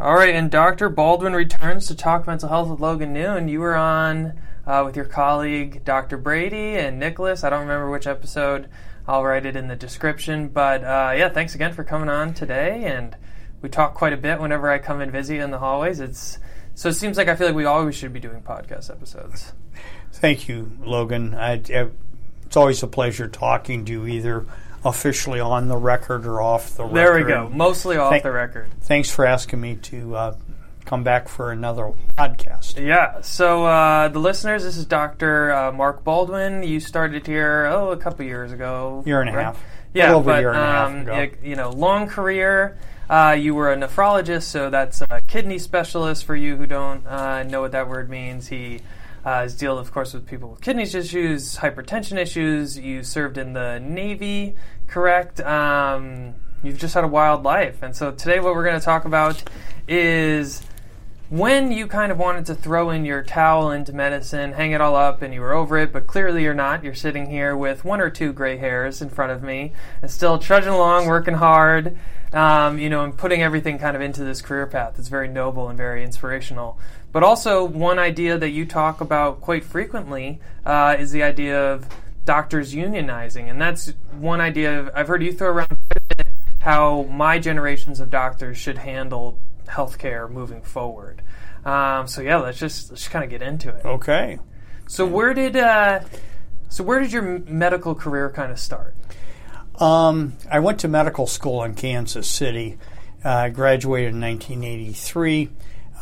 All right, and Dr. Baldwin returns to talk mental health with Logan Noone. You were on uh, with your colleague Dr. Brady and Nicholas. I don't remember which episode. I'll write it in the description. But uh, yeah, thanks again for coming on today. And we talk quite a bit whenever I come and visit you in the hallways. It's so it seems like I feel like we always should be doing podcast episodes. Thank you, Logan. I, it's always a pleasure talking to you, either officially on the record or off the There record. There we go. Mostly off Thank- the record. Thanks for asking me to uh, come back for another podcast. Yeah. So uh, the listeners, this is Dr. Uh, Mark Baldwin. You started here oh a couple years ago. Year and a half. Yeah, A little over a but year and a half um, ago. y- you know, long career. Uh, you were a nephrologist, so that's a kidney specialist for you who don't uh, know what that word means. He uh, dealt, of course, with people with kidney issues, hypertension issues. You served in the Navy, correct? Um, you've just had a wild life. And so today, what we're going to talk about is when you kind of wanted to throw in your towel into medicine, hang it all up, and you were over it, but clearly you're not. You're sitting here with one or two gray hairs in front of me and still trudging along, working hard, um, you know, and putting everything kind of into this career path. It's very noble and very inspirational. But also, one idea that you talk about quite frequently uh, is the idea of doctors unionizing. And that's one idea I've heard you throw around quite a bit how my generations of doctors should handle healthcare moving forward. Um, so yeah, let's just let's just kind of get into it. Okay. So where did uh, so where did your medical career kind of start? Um, I went to medical school in Kansas City. Uh, I graduated in 1983.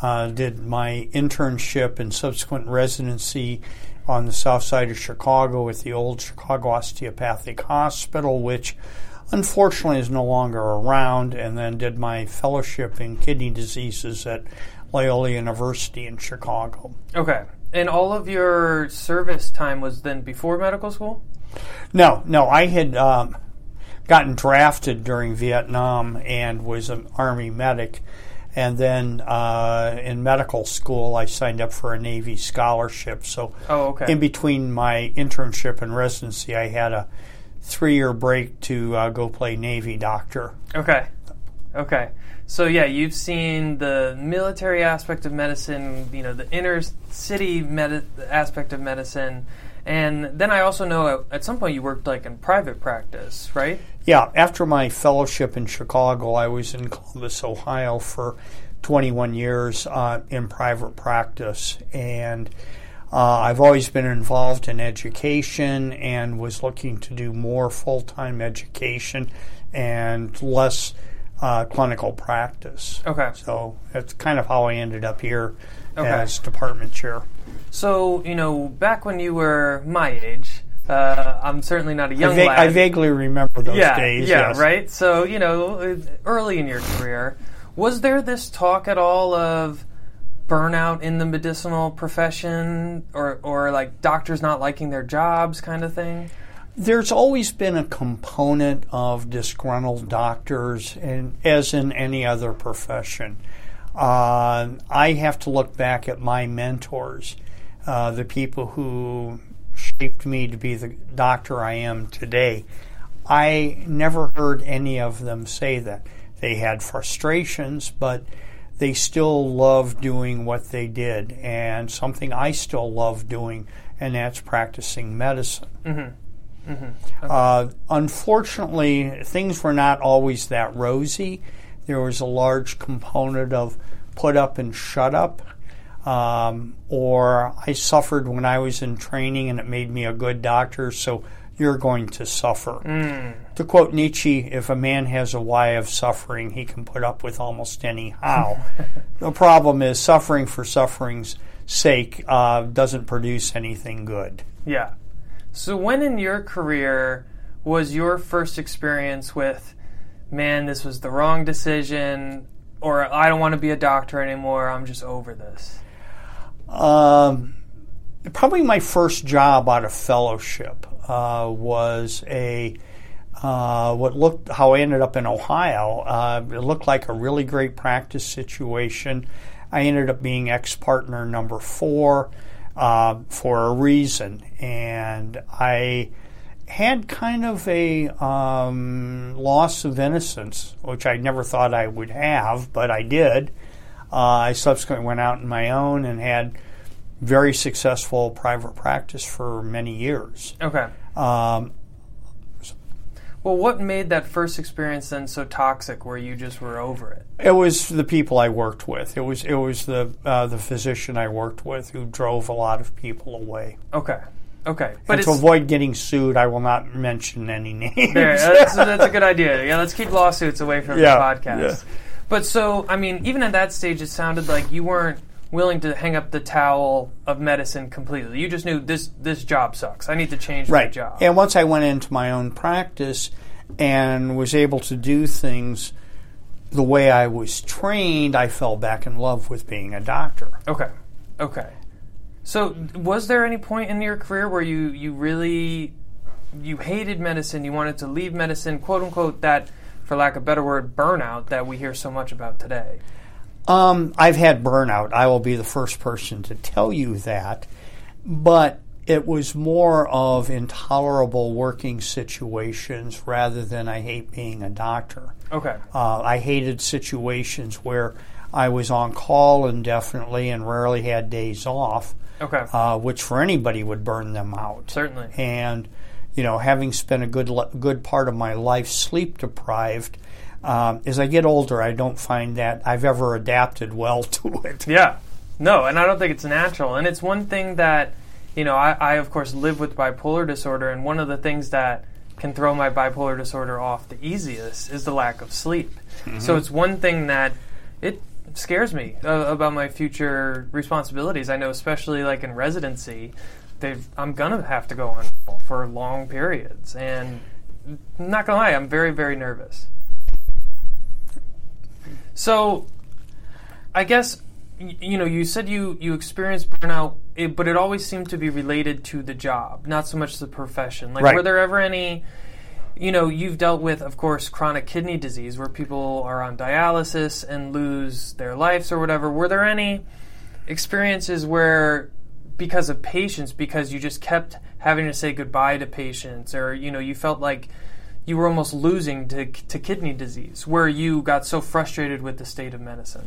Uh, did my internship and subsequent residency on the south side of Chicago at the old Chicago Osteopathic Hospital, which unfortunately is no longer around, and then did my fellowship in kidney diseases at Loyola University in Chicago. Okay, and all of your service time was then before medical school. No, no, I had um, gotten drafted during Vietnam and was an Army medic. And then uh, in medical school, I signed up for a Navy scholarship. So, Oh, okay. in between my internship and residency, I had a three year break to uh, go play Navy doctor. Okay. Okay. So yeah, you've seen the military aspect of medicine, you know, the inner city medi- aspect of medicine, and then I also know at, at some point you worked like in private practice, right? Yeah, after my fellowship in Chicago, I was in Columbus, Ohio for 21 years uh, in private practice. And uh, I've always been involved in education and was looking to do more full time education and less uh, clinical practice. Okay. So that's kind of how I ended up here Okay. as department chair. So you know, back when you were my age, uh, I'm certainly not a young I, va- lad. I vaguely remember those yeah, days. yeah, yes. right. So you know, early in your career, was there this talk at all of burnout in the medicinal profession, or or like doctors not liking their jobs, kind of thing? There's always been a component of disgruntled doctors, and as in any other profession. Uh, I have to look back at my mentors, uh, the people who shaped me to be the doctor I am today. I never heard any of them say that. They had frustrations, but they still loved doing what they did, and something I still love doing, and that's practicing medicine. Uh, unfortunately, things were not always that rosy. There was a large component of put up and shut up. Um, or I suffered when I was in training and it made me a good doctor, so you're going to suffer. To quote Nietzsche, if a man has a why of suffering, he can put up with almost any how. the problem is, suffering for suffering's sake uh, doesn't produce anything good. Yeah. So when in your career was your first experience with, man, this was the wrong decision, or I don't want to be a doctor anymore. I'm just over this. Um, probably my first job out of fellowship uh, was a uh, what looked how I ended up in Ohio. Uh, it looked like a really great practice situation. I ended up being ex partner number four uh, for a reason, and I had kind of a um, loss of innocence, which I never thought I would have, but I did. Uh, I subsequently went out on my own and had very successful private practice for many years. Okay. Um, Well, what made that first experience then so toxic, where you just were over it? It was the people I worked with. It was it was the uh, the physician I worked with who drove a lot of people away. Okay. Okay. But and to avoid getting sued, I will not mention any names. there. That's, that's a good idea. Yeah, let's keep lawsuits away from Yeah, the podcast. yeah. But so, I mean, even at that stage, it sounded like you weren't willing to hang up the towel of medicine completely. You just knew this this job sucks. I need to change my right. job. And once I went into my own practice and was able to do things the way I was trained, I fell back in love with being a doctor. Okay. Okay. So, was there any point in your career where you you really you hated medicine, you wanted to leave medicine, quote unquote, that for lack of a better word, burnout that we hear so much about today? Um, I've had burnout. I will be the first person to tell you that. But it was more of intolerable working situations rather than I hate being a doctor. Okay. Uh, I hated situations where I was on call indefinitely and rarely had days off, Okay. uh, which for anybody would burn them out. Certainly. And you know, having spent a good good part of my life sleep deprived, um, as I get older, I don't find that I've ever adapted well to it. Yeah. No, and I don't think it's natural. And it's one thing that, you know, I, I of course live with bipolar disorder, and one of the things that can throw my bipolar disorder off the easiest is the lack of sleep. So it's one thing that it scares me uh, about my future responsibilities. I know, especially like in residency, they've, I'm gonna have to go on for long periods, and I'm not gonna lie, I'm very, very nervous. So, I guess you know you said you you experienced burnout, it, but it always seemed to be related to the job, not so much the profession. Like, Right. were there ever any? You know, you've dealt with, of course, chronic kidney disease, where people are on dialysis and lose their lives or whatever. Were there any experiences where, because of patients, because you just kept having to say goodbye to patients, or you know, you felt like you were almost losing to, to kidney disease, where you got so frustrated with the state of medicine?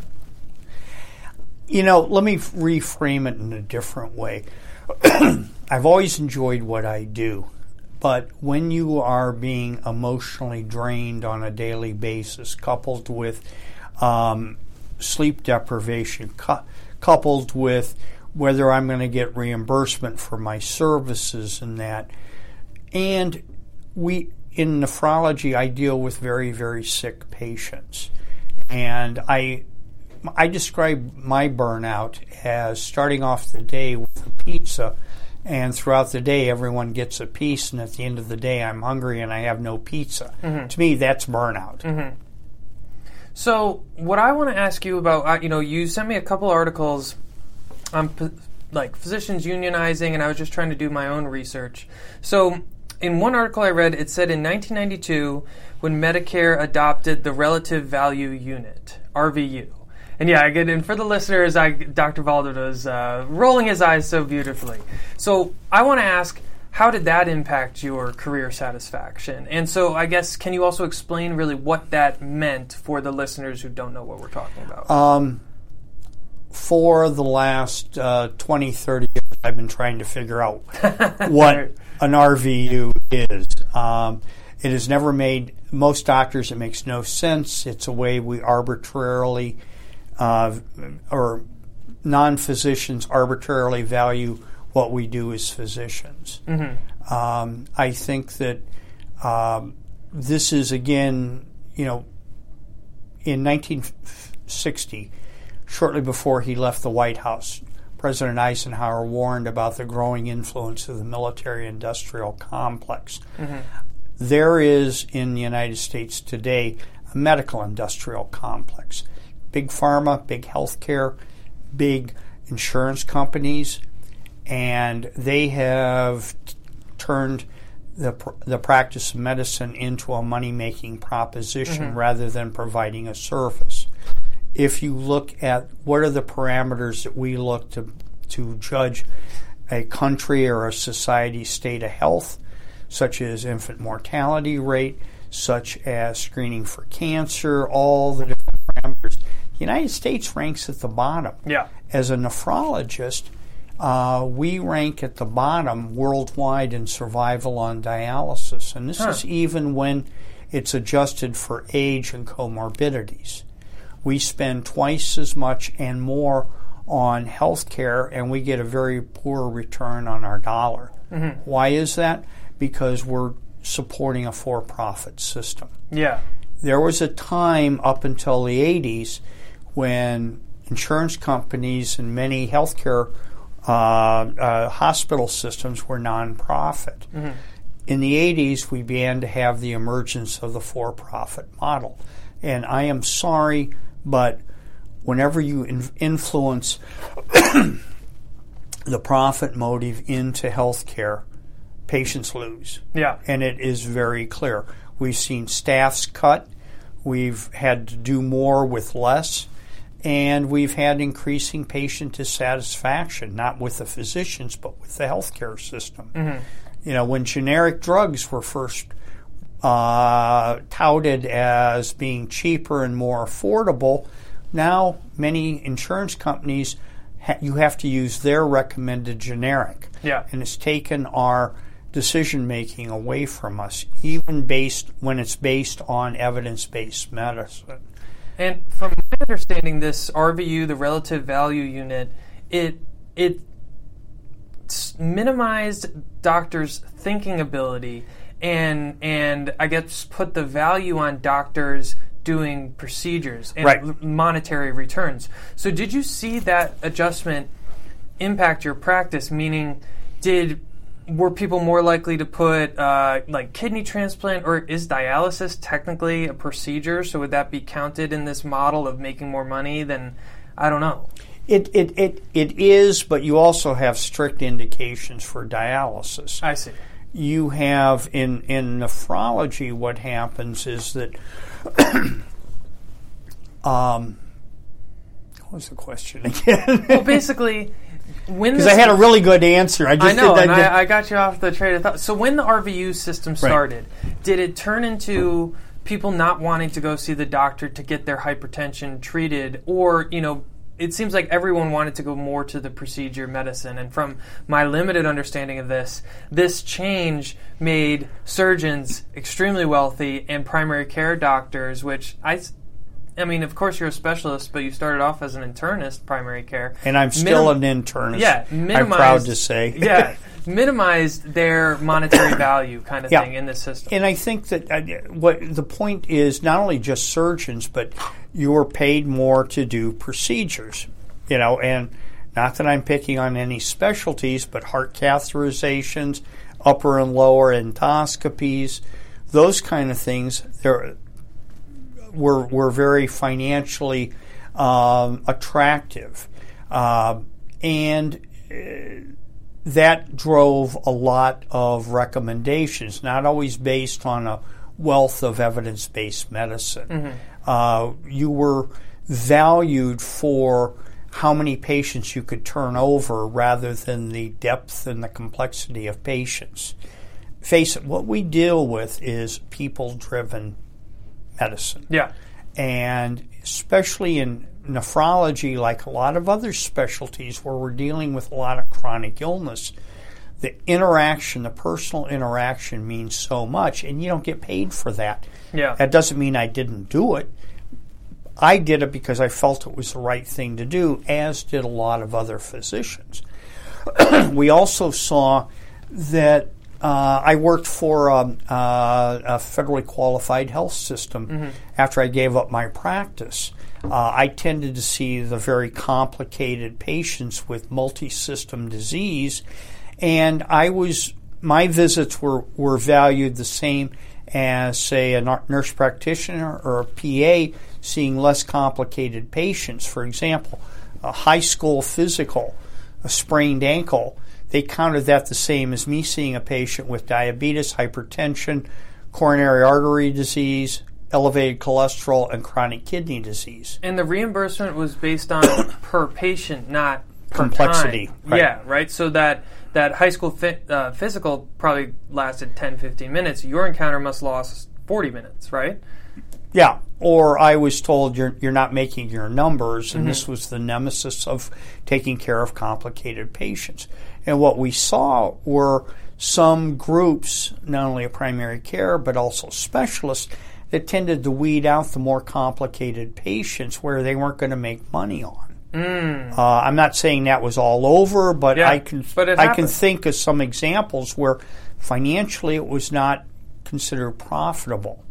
You know, let me reframe it in a different way. I've always enjoyed what I do, but when you are being emotionally drained on a daily basis, coupled with um, sleep deprivation, cou- coupled with whether I'm going to get reimbursement for my services and that, and we in nephrology, I deal with very, very sick patients, and I I describe my burnout as starting off the day with a pizza, and throughout the day, everyone gets a piece, and at the end of the day, I'm hungry and I have no pizza. To me, that's burnout. So, what I want to ask you about, uh, you know, you sent me a couple articles on p- like physicians unionizing, and I was just trying to do my own research. So, in one article I read, it said in 1992 when Medicare adopted the Relative Value Unit (RVU). And yeah, again, and for the listeners, I, Dr. Valdo was uh, rolling his eyes so beautifully. So I want to ask, how did that impact your career satisfaction? And so I guess, can you also explain really what that meant for the listeners who don't know what we're talking about? Um, for the last uh, 20, 30 years, I've been trying to figure out what an RVU is. Um, it has never made most doctors. It makes no sense. It's a way we arbitrarily, uh, or non-physicians arbitrarily value what we do as physicians. Um, I think that um, this is again, you know, in 1960, shortly before he left the White House, President Eisenhower warned about the growing influence of the military industrial complex. Mm-hmm. There is in the United States today a medical industrial complex. Big pharma, big healthcare, big insurance companies, and they have t- turned the, pr- the practice of medicine into a money making proposition mm-hmm. rather than providing a service. If you look at what are the parameters that we look to, to judge a country or a society's state of health, such as infant mortality rate, such as screening for cancer, all the different parameters, The United States ranks at the bottom. Yeah. As a nephrologist, uh, we rank at the bottom worldwide in survival on dialysis. And this Huh. is even when it's adjusted for age and comorbidities. We spend twice as much and more on health care, and we get a very poor return on our dollar. Why is that? Because we're supporting a for profit system Yeah. there was a time up until the 80s when insurance companies and many healthcare uh, uh, hospital systems were nonprofit. In the 80s, we began to have the emergence of the for profit model. And I am sorry, but whenever you in- influence the profit motive into healthcare, patients lose Yeah. and it is very clear. We've seen staffs cut, we've had to do more with less, and we've had increasing patient dissatisfaction, not with the physicians, but with the healthcare system. Mm-hmm. You know, when generic drugs were first uh, touted as being cheaper and more affordable, now many insurance companies ha- you have to use their recommended generic Yeah. and it's taken our decision making away from us, even based when it's based on evidence based medicine. And from my understanding, this RVU, the relative value unit, it it minimized doctors' thinking ability and and I guess put the value on doctors doing procedures and Right. monetary returns. So did you see that adjustment impact your practice? Meaning, did were people more likely to put uh, like kidney transplant or is dialysis technically a procedure? So would that be counted in this model of making more money than I don't know. It, it, it, it is, but you also have strict indications for dialysis. I see. You have in, in nephrology, what happens is that. um, what was the question again? Well, basically, when Because I had a really good answer. I just I know, did and that. I, I got you off the train of thought. So when the RVU system started, did it turn into people not wanting to go see the doctor to get their hypertension treated, or you know? It seems like everyone wanted to go more to the procedure medicine, and from my limited understanding of this, this change made surgeons extremely wealthy and primary care doctors, which I. I mean, of course you're a specialist, but you started off as an internist, primary care, and I'm still Minim- an internist. yeah, I'm proud to say. yeah, minimized their monetary value kind of Yeah. thing in this system. And I think that uh, what the point is not only just surgeons, but you're paid more to do procedures. You know, and not that I'm picking on any specialties, but heart catheterizations, upper and lower endoscopies, those kind of things. They're were were very financially um, attractive, Um and that drove a lot of recommendations, not always based on a wealth of evidence based medicine. Uh, you were valued for how many patients you could turn over rather than the depth and the complexity of patients. Face it, what we deal with is people driven medicine yeah, and especially in nephrology, like a lot of other specialties where we're dealing with a lot of chronic illness, the interaction, the personal interaction means so much, and you don't get paid for that. yeah, That doesn't mean I didn't do it. I did it because I felt it was the right thing to do, as did a lot of other physicians. we also saw that uh, I worked for um, uh, a federally qualified health system after I gave up my practice. Uh, I tended to see the very complicated patients with multi-system disease, and I was my visits were, were valued the same as say a nurse practitioner or a PA seeing less complicated patients. For example, a high school physical, a sprained ankle, they counted that the same as me seeing a patient with diabetes, hypertension, coronary artery disease, elevated cholesterol, and chronic kidney disease. and the reimbursement was based on per patient, not per Complexity, time. right. Yeah, right. So that that high school fit, uh, physical probably lasted 10, 15 minutes. Your encounter must lost forty minutes, right? Yeah, or I was told you're you're not making your numbers, and this was the nemesis of taking care of complicated patients. And what we saw were some groups, not only of primary care but also specialists, that tended to weed out the more complicated patients where they weren't going to make money on. Uh, I'm not saying that was all over, but Yeah, I can but I can think of some examples where financially it was not considered profitable.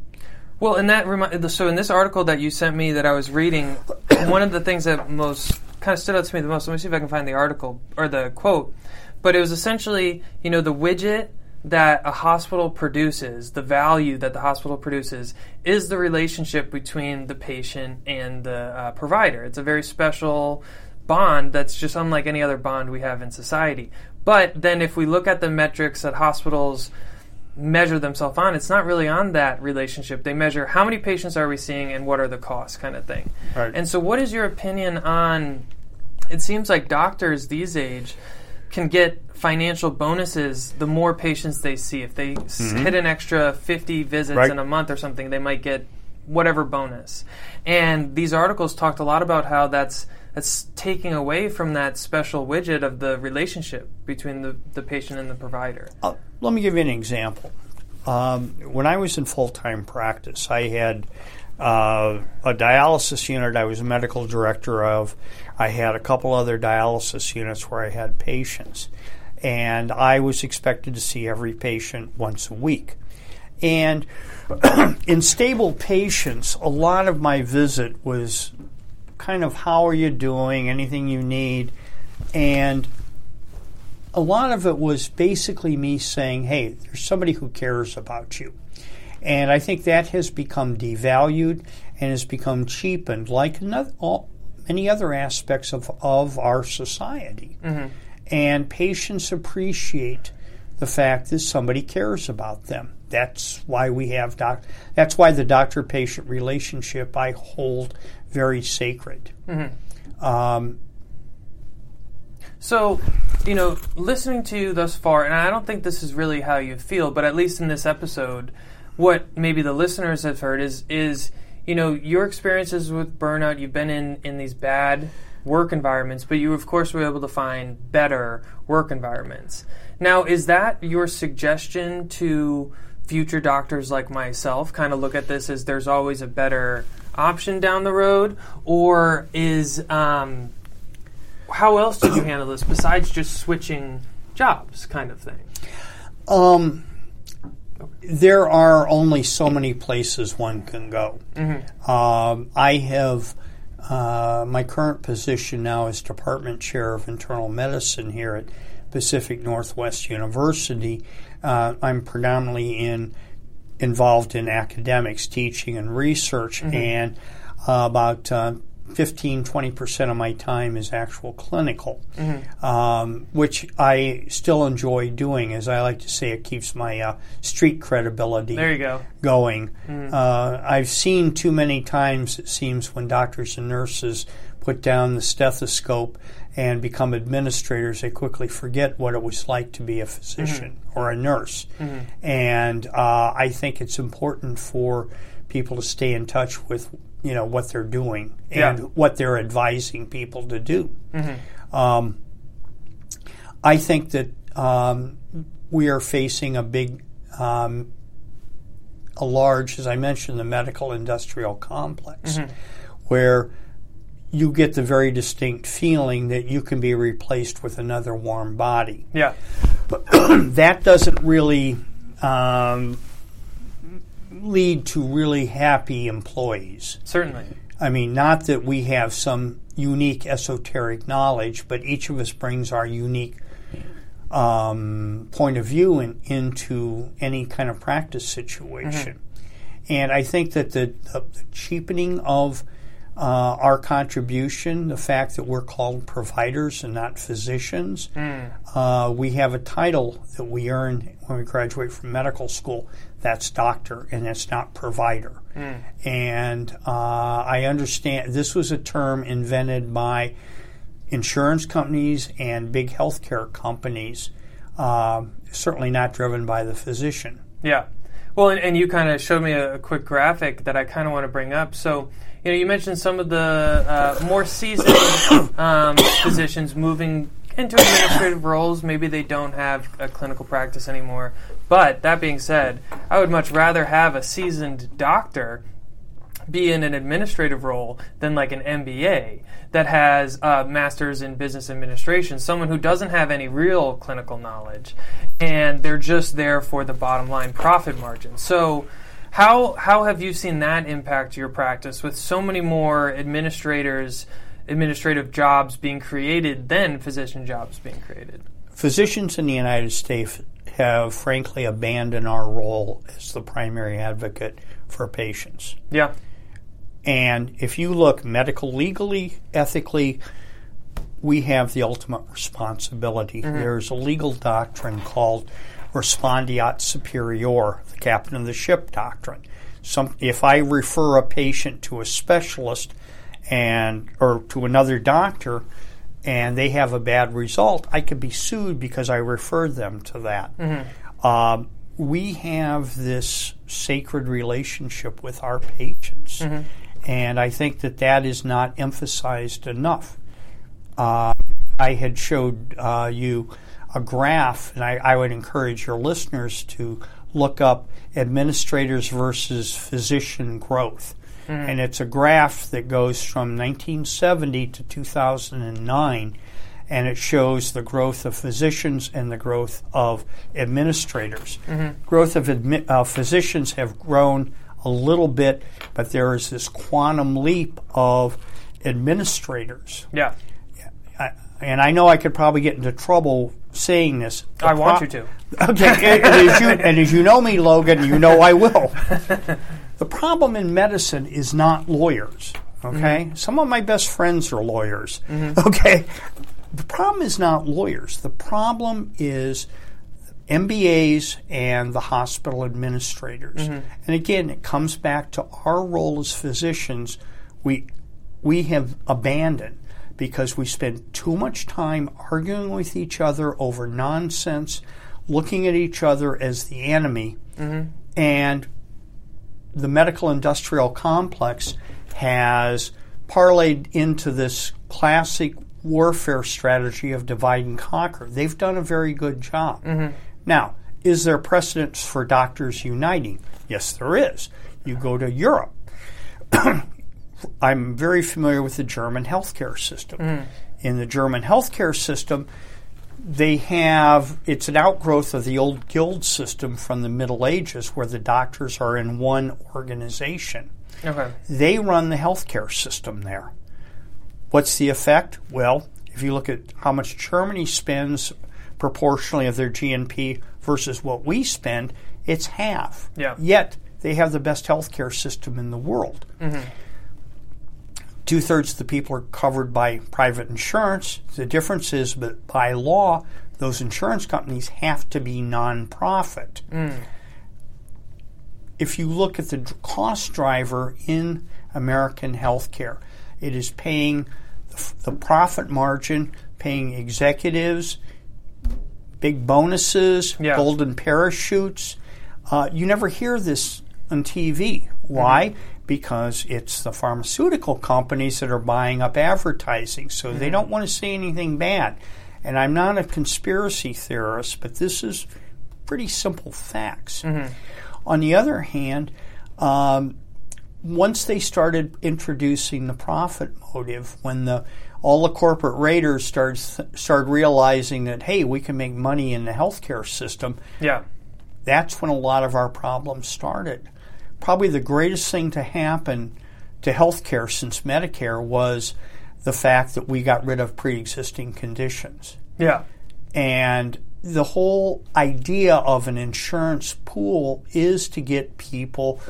Well, and that remi- so in this article that you sent me that I was reading, one of the things that most kind of stood out to me the most. Let me see if I can find the article or the quote. But it was essentially, you know, the widget that a hospital produces, the value that the hospital produces, is the relationship between the patient and the uh, provider. It's a very special bond that's just unlike any other bond we have in society. But then if we look at the metrics that hospitals measure themselves on. It's not really on that relationship. They measure how many patients are we seeing and what are the costs, kind of thing. Right. And so, what is your opinion on? It seems like doctors these age can get financial bonuses the more patients they see. If they s hit an extra 50 visits Right. in a month or something, they might get whatever bonus. And these articles talked a lot about how that's that's taking away from that special widget of the relationship between the, the patient and the provider. Uh, let me give you an example. Um, when I was in full time practice, I had uh, a dialysis unit I was a medical director of. I had a couple other dialysis units where I had patients. And I was expected to see every patient once a week. And in stable patients, a lot of my visit was kind of how are you doing, anything you need. And a lot of it was basically me saying, hey, there's somebody who cares about you. And I think that has become devalued and has become cheapened, like another, all, many other aspects of, of our society. Mm-hmm. And patients appreciate the fact that somebody cares about them. That's why we have doc. That's why the doctor-patient relationship I hold very sacred. Um, So, you know, listening to you thus far, and I don't think this is really how you feel, but at least in this episode, what maybe the listeners have heard is is you know your experiences with burnout. You've been in in these bad work environments, but you of course were able to find better work environments. Now, is that your suggestion to future doctors like myself? Kind of look at this as there's always a better option down the road, or is um, how else did you handle this besides just switching jobs, kind of thing? Um, there are only so many places one can go. Um, I have uh, my current position now is department chair of internal medicine here at Pacific Northwest University. Uh, I'm predominantly in involved in academics, teaching, and research, and uh, about uh, 15 20% of my time is actual clinical, um, which I still enjoy doing. As I like to say, it keeps my uh, street credibility There you go. going. Uh, I've seen too many times, it seems, when doctors and nurses put down the stethoscope and become administrators, they quickly forget what it was like to be a physician or a nurse. And uh, I think it's important for people to stay in touch with you know what they're doing and Yeah. what they're advising people to do. Um, I think that um, we are facing a big, um, a large, as I mentioned, the medical industrial complex, where you get the very distinct feeling that you can be replaced with another warm body. Yeah. but That doesn't really um, lead to really happy employees. Certainly. I mean, not that we have some unique esoteric knowledge, but each of us brings our unique um, point of view in, into any kind of practice situation. And I think that the, the cheapening of uh, our contribution, the fact that we're called providers and not physicians, uh, we have a title that we earn when we graduate from medical school. That's doctor, and that's not provider. And uh, I understand this was a term invented by insurance companies and big healthcare companies, uh, certainly not driven by the physician. Yeah. Well, and, and you kind of showed me a, a quick graphic that I kind of want to bring up. So, you know, you mentioned some of the uh, more seasoned um, physicians moving into administrative roles. Maybe they don't have a clinical practice anymore. But that being said, I would much rather have a seasoned doctor be in an administrative role than like an MBA that has a master's in business administration, someone who doesn't have any real clinical knowledge, and they're just there for the bottom line profit margin. So, how how have you seen that impact your practice with so many more administrators, administrative jobs being created than physician jobs being created? Physicians in the United States have frankly abandoned our role as the primary advocate for patients. Yeah. And if you look medical legally, ethically, we have the ultimate responsibility. Mm-hmm. There's a legal doctrine called respondeat superior, the captain of the ship doctrine. Some, if I refer a patient to a specialist and or to another doctor and they have a bad result, I could be sued because I referred them to that. Mm-hmm. Um, we have this sacred relationship with our patients. Mm-hmm. And I think that that is not emphasized enough. Uh, I had showed uh, you a graph, and I, I, would encourage your listeners to look up administrators versus physician growth. Mm-hmm. And it's a graph that goes from 1970 to 2009, and it shows the growth of physicians and the growth of administrators. Mm-hmm. Growth of admi- uh, physicians have grown a little bit, but there is this quantum leap of administrators. Yeah. I, and I know I could probably get into trouble saying this. I want you to. Okay, and, and, as you, and as you know me, Logan, you know I will. the problem in medicine is not lawyers. Okay, mm-hmm. some of my best friends are lawyers. Mm-hmm. Okay, the problem is not lawyers. The problem is MBAs and the hospital administrators. Mm-hmm. And again, it comes back to our role as physicians. We we have abandoned because we spend too much time arguing with each other over nonsense, looking at each other as the enemy, mm-hmm. and the medical industrial complex has parlayed into this classic warfare strategy of divide and conquer. They've done a very good job. Mm-hmm. Now, is there precedence for doctors uniting? Yes, there is. You go to Europe. I'm very familiar with the German healthcare system. Mm. In the German healthcare system, they have it's an outgrowth of the old guild system from the Middle Ages where the doctors are in one organization. Okay. They run the healthcare system there. What's the effect? Well, if you look at how much Germany spends proportionally of their GNP versus what we spend, it's half. Yeah. Yet they have the best healthcare system in the world. Mm-hmm. Two thirds of the people are covered by private insurance. The difference is that by law, those insurance companies have to be nonprofit. Mm. If you look at the cost driver in American healthcare, it is paying the, profit margin, paying executives, big bonuses, yeah. golden parachutes. Uh, you never hear this on TV. Why? Mm-hmm. Because it's the pharmaceutical companies that are buying up advertising, so mm-hmm. they don't want to say anything bad. And I'm not a conspiracy theorist, but this is pretty simple facts. Mm-hmm. On the other hand, um, once they started introducing the profit motive, when the all the corporate raiders started started realizing that hey, we can make money in the healthcare system. Yeah, that's when a lot of our problems started. Probably the greatest thing to happen to healthcare since Medicare was the fact that we got rid of pre-existing conditions. Yeah, and the whole idea of an insurance pool is to get people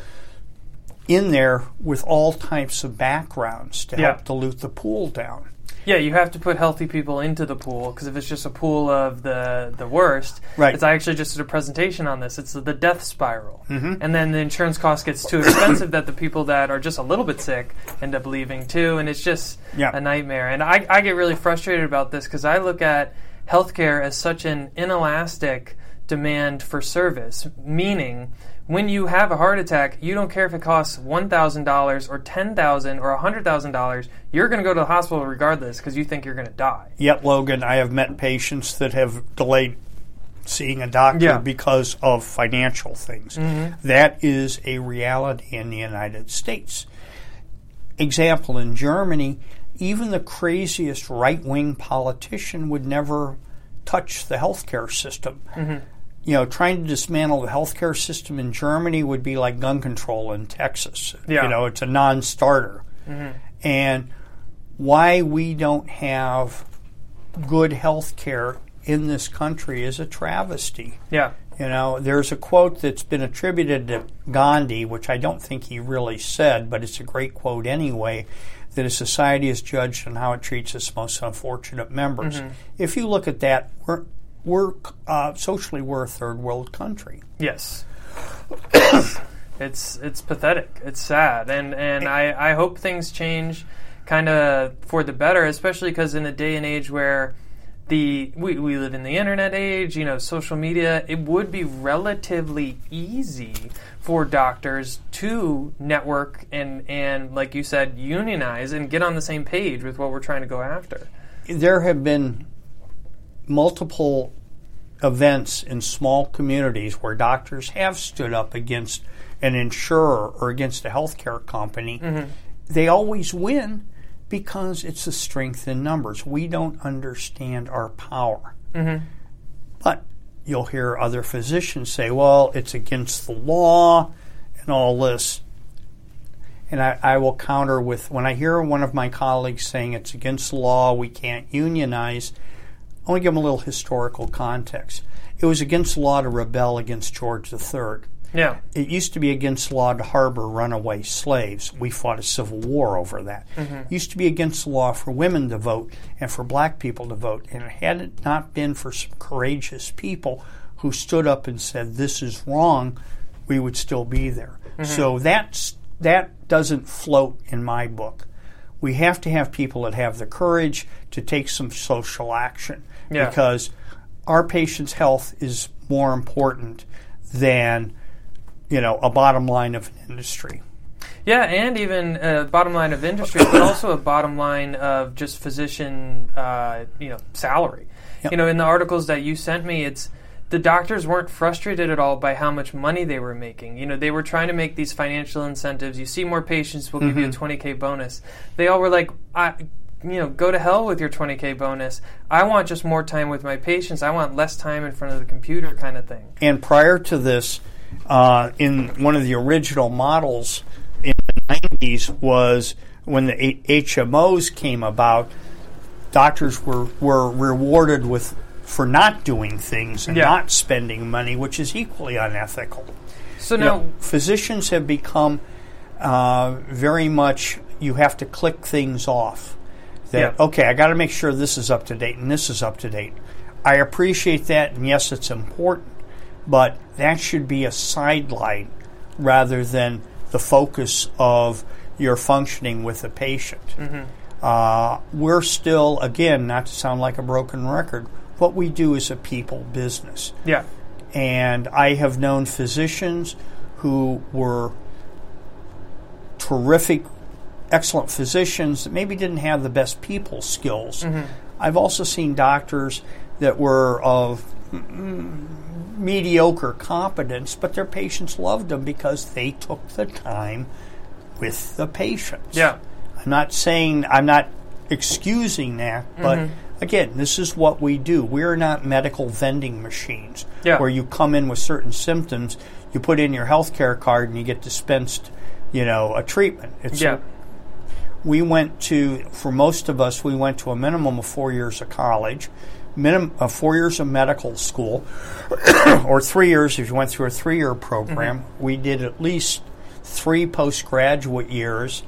in there with all types of backgrounds to yeah. help dilute the pool down. Yeah, you have to put healthy people into the pool because if it's just a pool of the the worst, right. it's I actually just did a presentation on this. It's the death spiral, mm-hmm. and then the insurance cost gets too expensive that the people that are just a little bit sick end up leaving too, and it's just yeah. a nightmare. And I, I get really frustrated about this because I look at healthcare as such an inelastic demand for service, meaning when you have a heart attack, you don't care if it costs $1,000 or $10,000 or $100,000, you're going to go to the hospital regardless because you think you're going to die. Yet, Logan, I have met patients that have delayed seeing a doctor Yeah. because of financial things. Mm-hmm. That is a reality in the United States. Example in Germany, even the craziest right wing politician would never touch the healthcare system. Mm-hmm. You know, trying to dismantle the healthcare system in Germany would be like gun control in Texas. Yeah. You know, it's a non starter. Mm-hmm. And why we don't have good health care in this country is a travesty. Yeah. You know, there's a quote that's been attributed to Gandhi, which I don't think he really said, but it's a great quote anyway, that a society is judged on how it treats its most unfortunate members. Mm-hmm. If you look at that, we're, uh, socially we're a third world country. Yes. it's it's pathetic. It's sad, and and I I hope things change, kind of for the better, especially because in a day and age where the we, we live in the internet age, you know, social media, it would be relatively easy for doctors to network and and like you said, unionize and get on the same page with what we're trying to go after. there have been multiple events in small communities where doctors have stood up against an insurer or against a healthcare company. Mm-hmm. They always win because it's the strength in numbers. We don't understand our power. Mm-hmm. But you'll hear other physicians say, well, it's against the law and all this. And I, I will counter with when I hear one of my colleagues saying it's against the law, we can't unionize, I want to give them a little historical context. It was against law to rebel against George III. Yeah. It used to be against law to harbor runaway slaves. We fought a civil war over that. It used to be against law for women to vote and for black people to vote. And had it not been for some courageous people who stood up and said, this is wrong, we would still be there. Mm-hmm. So that's, that doesn't float in my book. We have to have people that have the courage to take some social action Yeah. because our patient's health is more important than you know a bottom line of an industry. Yeah, and even a bottom line of industry, but also a bottom line of just physician, uh, you know, salary. Yep. You know, in the articles that you sent me, it's the doctors weren't frustrated at all by how much money they were making. You know, they were trying to make these financial incentives. You see more patients, we'll give you a 20k bonus. They all were like, I, you know, go to hell with your 20k bonus. I want just more time with my patients. I want less time in front of the computer, kind of thing. And prior to this, uh, in one of the original models in the 90s was when the HMOs came about, doctors were, were rewarded with for not doing things and Yeah. not spending money, which is equally unethical. So You now, know, physicians have become uh, very much you have to click things off. That Yeah. okay, I got to make sure this is up to date and this is up to date. I appreciate that, and yes, it's important, but that should be a sideline rather than the focus of your functioning with the patient. Uh, we're still, again, not to sound like a broken record, what we do is a people business. yeah, And I have known physicians who were terrific, excellent physicians that maybe didn't have the best people skills. I've also seen doctors that were of mediocre competence, but their patients loved them because they took the time with the patients. yeah. I'm not saying I'm not excusing that, but Mm-hmm. again, this is what we do. We're not medical vending machines Yeah. where you come in with certain symptoms, you put in your health care card, and you get dispensed, you know, a treatment. It's Yeah. We went to for most of us we went to a minimum of four years of college minimum uh, four years of medical school or three years if you went through a three-year program we did at least three postgraduate years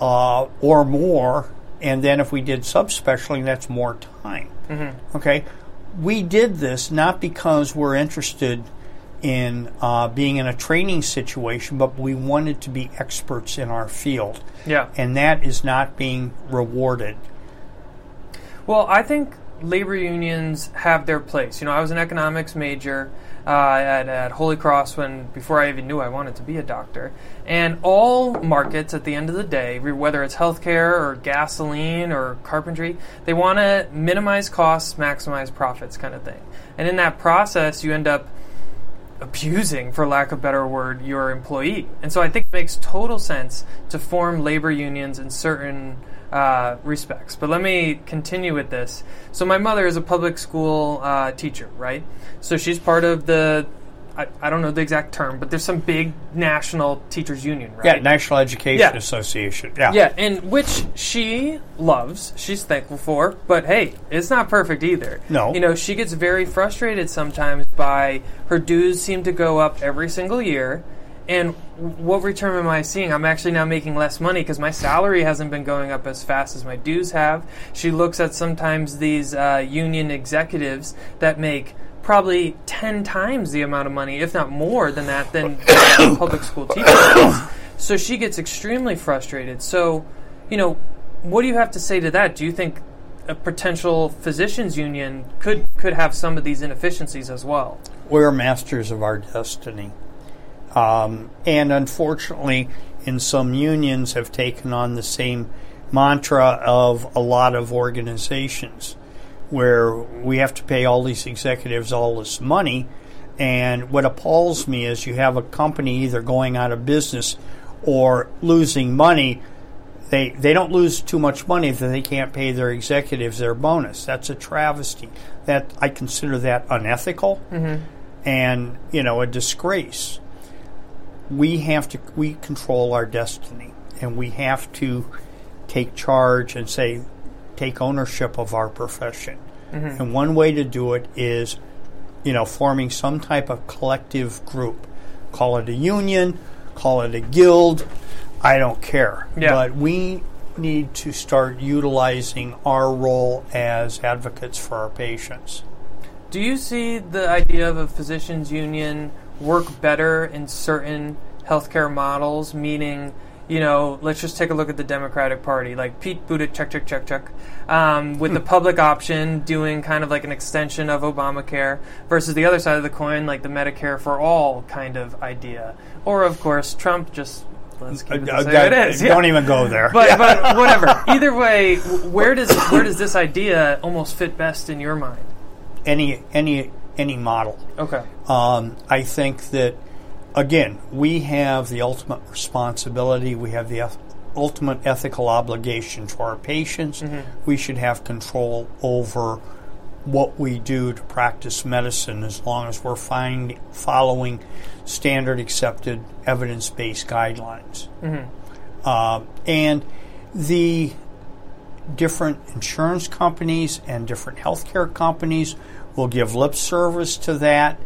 uh, or more and then if we did subspecialty that's more time. Okay? We did this not because we're interested in uh, being in a training situation, but we wanted to be experts in our field Yeah. and that is not being rewarded. Well, I think labor unions have their place. You know, I was an economics major uh, at, at Holy Cross when before I even knew I wanted to be a doctor. And all markets, at the end of the day, whether it's healthcare or gasoline or carpentry, they want to minimize costs, maximize profits, kind of thing. And in that process, you end up abusing, for lack of better word, your employee. And so I think it makes total sense to form labor unions in certain uh, respects. But let me continue with this. So my mother is a public school uh, teacher, right? So she's part of the. I, I don't know the exact term, but there's some big national teachers union, right? Yeah, National Education Yeah. Association. Yeah. Yeah, and which she loves, she's thankful for, but hey, it's not perfect either. No. You know, she gets very frustrated sometimes by her dues seem to go up every single year. And what return am I seeing? I'm actually now making less money because my salary hasn't been going up as fast as my dues have. She looks at sometimes these uh, union executives that make probably 10 times the amount of money, if not more than that, than a public school teacher does. So she gets extremely frustrated. So, you know, what do you have to say to that? Do you think a potential physicians union could could have some of these inefficiencies as well? We're masters of our destiny. Um, and unfortunately, in some unions have taken on the same mantra of a lot of organizations where we have to pay all these executives all this money. And what appalls me is you have a company either going out of business or losing money. They, they don't lose too much money that they can't pay their executives their bonus. That's a travesty. That I consider that unethical mm-hmm. and you know a disgrace. We have to we control our destiny, and we have to take charge and say take ownership of our profession. Mm-hmm. And one way to do it is, you know, forming some type of collective group. Call it a union, call it a guild. I don't care. Yeah. But we need to start utilizing our role as advocates for our patients. Do you see the idea of a physicians union work better in certain healthcare models? Meaning, you know, let's just take a look at the Democratic Party, like Pete Buttigieg, check, check, check, check, um, with the public option doing kind of like an extension of Obamacare, versus the other side of the coin, like the Medicare for all kind of idea, or of course Trump just. Let's keep it the Uh, same that- it is. yeah. Don't even go there. But, but whatever. Either way, where does where does this idea almost fit best in your mind? any any any model. Okay. Um, I think that again we have the ultimate responsibility. We have the ultimate ethical obligation to our patients. We should have control over what we do to practice medicine as long as we're find, following standard accepted evidence based guidelines. Uh, and the different insurance companies and different healthcare companies will give lip service to that,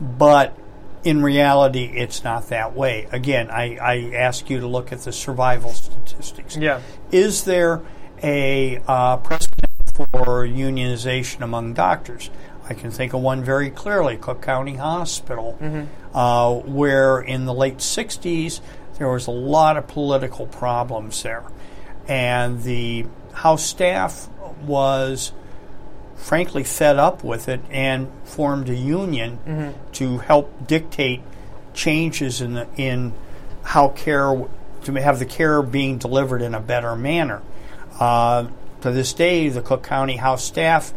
but in reality, it's not that way. Again, I, I ask you to look at the survival statistics. Yeah. Is there a uh, precedent for unionization among doctors? I can think of one very clearly Cook County Hospital, uh, where in the late 60s there was a lot of political problems there. And the House staff was frankly fed up with it and formed a union to help dictate changes in the, in how care to have the care being delivered in a better manner. Uh, to this day, the Cook County House Staff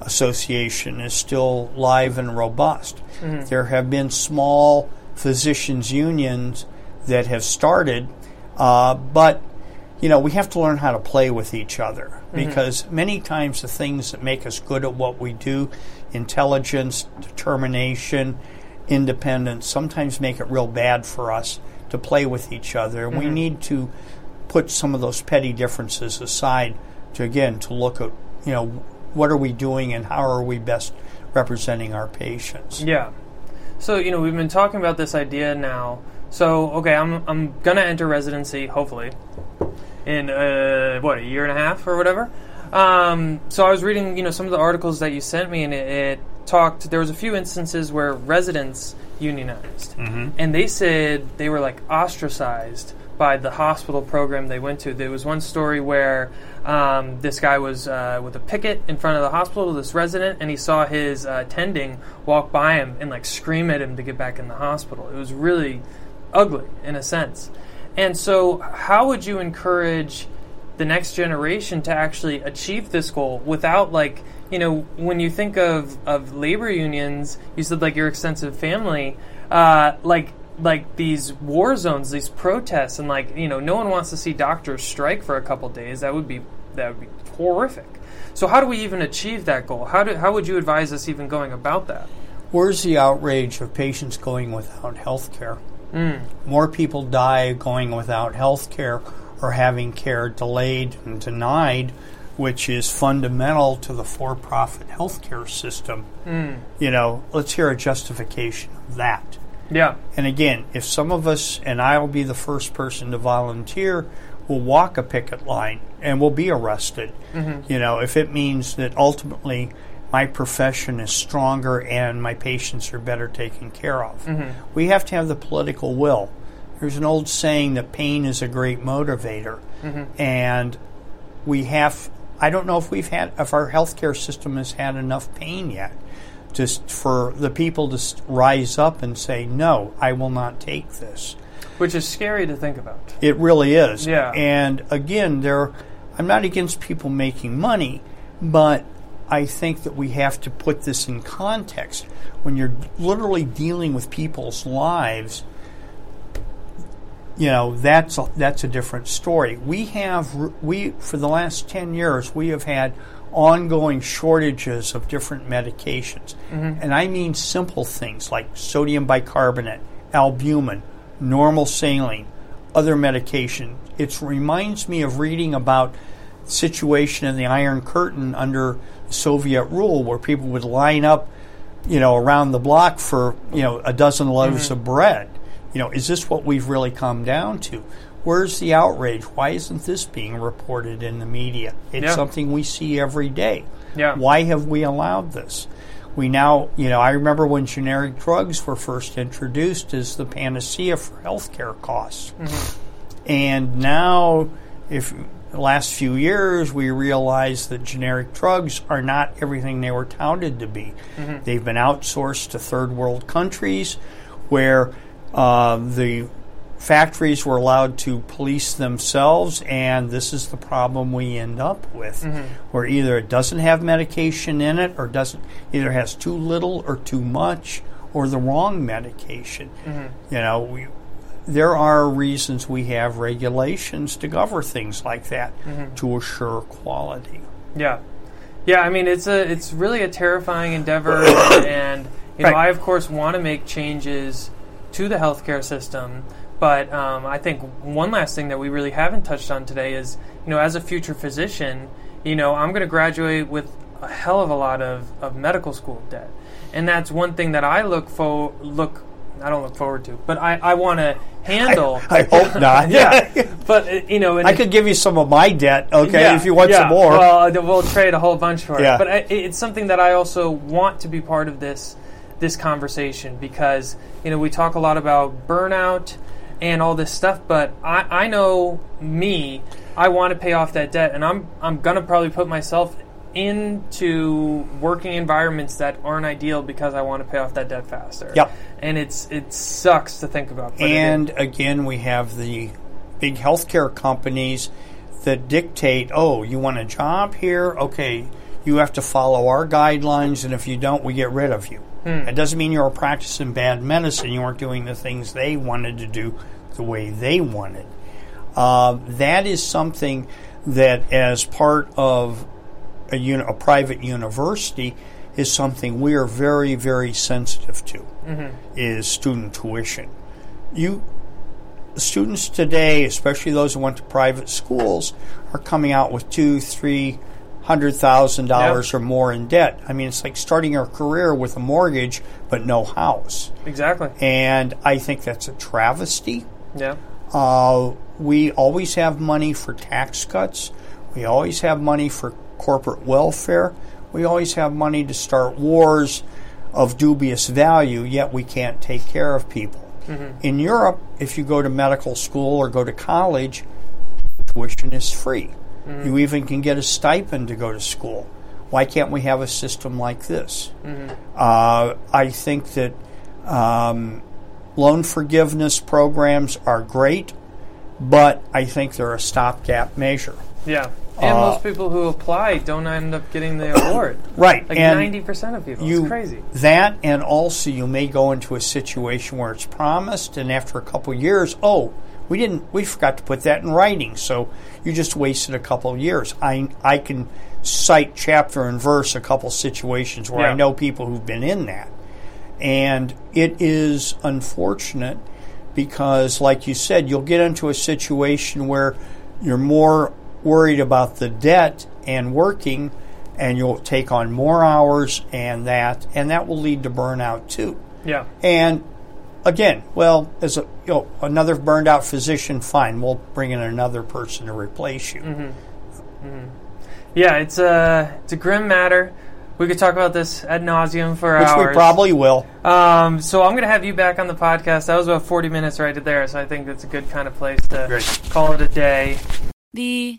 Association is still live and robust. There have been small physicians unions that have started, uh, but you know we have to learn how to play with each other because many times the things that make us good at what we do, intelligence, determination, independence, sometimes make it real bad for us to play with each other. And we mm-hmm. need to put some of those petty differences aside to again to look at you know what are we doing and how are we best representing our patients. Yeah. So you know we've been talking about this idea now. So okay, I'm I'm gonna enter residency hopefully in uh, what a year and a half or whatever. Um, so I was reading you know some of the articles that you sent me, and it, it talked. There was a few instances where residents unionized, and they said they were like ostracized by the hospital program they went to. There was one story where um, this guy was uh, with a picket in front of the hospital, this resident, and he saw his uh, attending walk by him and like scream at him to get back in the hospital. It was really ugly in a sense. And so, how would you encourage the next generation to actually achieve this goal without like you know when you think of of labor unions, you said like your extensive family, uh, like like these war zones, these protests, and like you know, no one wants to see doctors strike for a couple days. That would be that would be horrific. So how do we even achieve that goal? How do how would you advise us even going about that? Where's the outrage of patients going without health care? Mm. More people die going without health care or having care delayed and denied, which is fundamental to the for profit healthcare system. Mm. You know, let's hear a justification of that. Yeah. And again, if some of us, and I'll be the first person to volunteer, will walk a picket line and will be arrested, Mm-hmm. you know, if it means that ultimately my profession is stronger and my patients are better taken care of. Mm-hmm. We have to have the political will. There's an old saying that pain is a great motivator. Mm-hmm. And we have, I don't know if we've had, if our healthcare system has had enough pain yet just for the people to rise up and say, no, I will not take this. Which is scary to think about. It really is. Yeah. And again, there, I'm not against people making money, but I think that we have to put this in context. When you're literally dealing with people's lives, you know that's a, that's a different story. We have we for the last ten years we have had ongoing shortages of different medications, mm-hmm. and I mean simple things like sodium bicarbonate, albumin, normal saline, other medication. It reminds me of reading about situation in the Iron Curtain under Soviet rule, where people would line up, you know, around the block for you know a dozen loaves mm-hmm. of bread. You know, is this what we've really come down to? Where's the outrage? Why isn't this being reported in the media? It's Yeah. something we see every day. Yeah. Why have we allowed this? We now, you know, I remember when generic drugs were first introduced as the panacea for healthcare costs. Mm-hmm. And now, if the last few years, we realized that generic drugs are not everything they were touted to be. Mm-hmm. They've been outsourced to third world countries where uh, the factories were allowed to police themselves, and this is the problem we end up with, mm-hmm. where either it doesn't have medication in it, or doesn't either has too little or too much, or the wrong medication. Mm-hmm. You know, we, there are reasons we have regulations to govern things like that to assure quality. Yeah, yeah. I mean, it's a it's really a terrifying endeavor, and you know, I of course want to make changes to the healthcare system. But um, I think one last thing that we really haven't touched on today is, you know, as a future physician, you know, I'm going to graduate with a hell of a lot of, of medical school debt, and that's one thing that I look for look. I don't look forward to, but I, I want to handle. I hope not. yeah, but uh, you know, and I could give you some of my debt, okay, yeah, if you want yeah. some more. Well, uh, we'll trade a whole bunch for Yeah. it. But I, it's something that I also want to be part of this this conversation because you know we talk a lot about burnout and all this stuff, but I, I know me. I want to pay off that debt, and I'm I'm gonna probably put myself into working environments that aren't ideal because I want to pay off that debt faster. Yep. And it's it sucks to think about. And again, we have the big healthcare companies that dictate, oh, you want a job here? Okay, you have to follow our guidelines, and if you don't, we get rid of you. It doesn't mean you're practicing bad medicine. You weren't doing the things they wanted to do the way they wanted. Uh, that is something that, as part of a, uni- a private university, is something we are very, very sensitive to. Is student tuition. You students today, especially those who went to private schools, are coming out with two, three hundred thousand dollars or more in debt. I mean, it's like starting your career with a mortgage but no house. exactly. And I think that's a travesty. Yeah. Uh, we always have money for tax cuts. We always have money for corporate welfare. We always have money to start wars of dubious value, yet we can't take care of people. In Europe, if you go to medical school or go to college, tuition is free. You even can get a stipend to go to school. Why can't we have a system like this? Uh, I think that um, loan forgiveness programs are great, but I think they're a stopgap measure. Yeah. And Uh, most people who apply don't end up getting the award. Right. Like ninety percent of people. you it's crazy. that and also you may go into a situation where it's promised and after a couple of years oh we didn't we forgot to put that in writing so you just wasted a couple of years i i can cite chapter and verse a couple situations where Yeah. i know people who've been in that and it is unfortunate because like you said you'll get into a situation where you're more worried about the debt and working and you'll take on more hours and that and that will lead to burnout too Yeah. and again well as a you know another burned out physician fine we'll bring in another person to replace you Yeah, it's a it's a grim matter. We could talk about this ad nauseum for which hours. we probably will Um, so I'm going to have you back on the podcast. That was about 40 minutes right there, so I think that's a good kind of place to Great. call it a day. The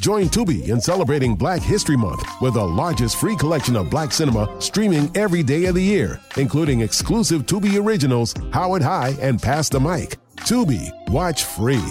Join Tubi in celebrating Black History Month with the largest free collection of black cinema streaming every day of the year, including exclusive Tubi originals, Howard High, and Pass the Mic. Tubi, watch free.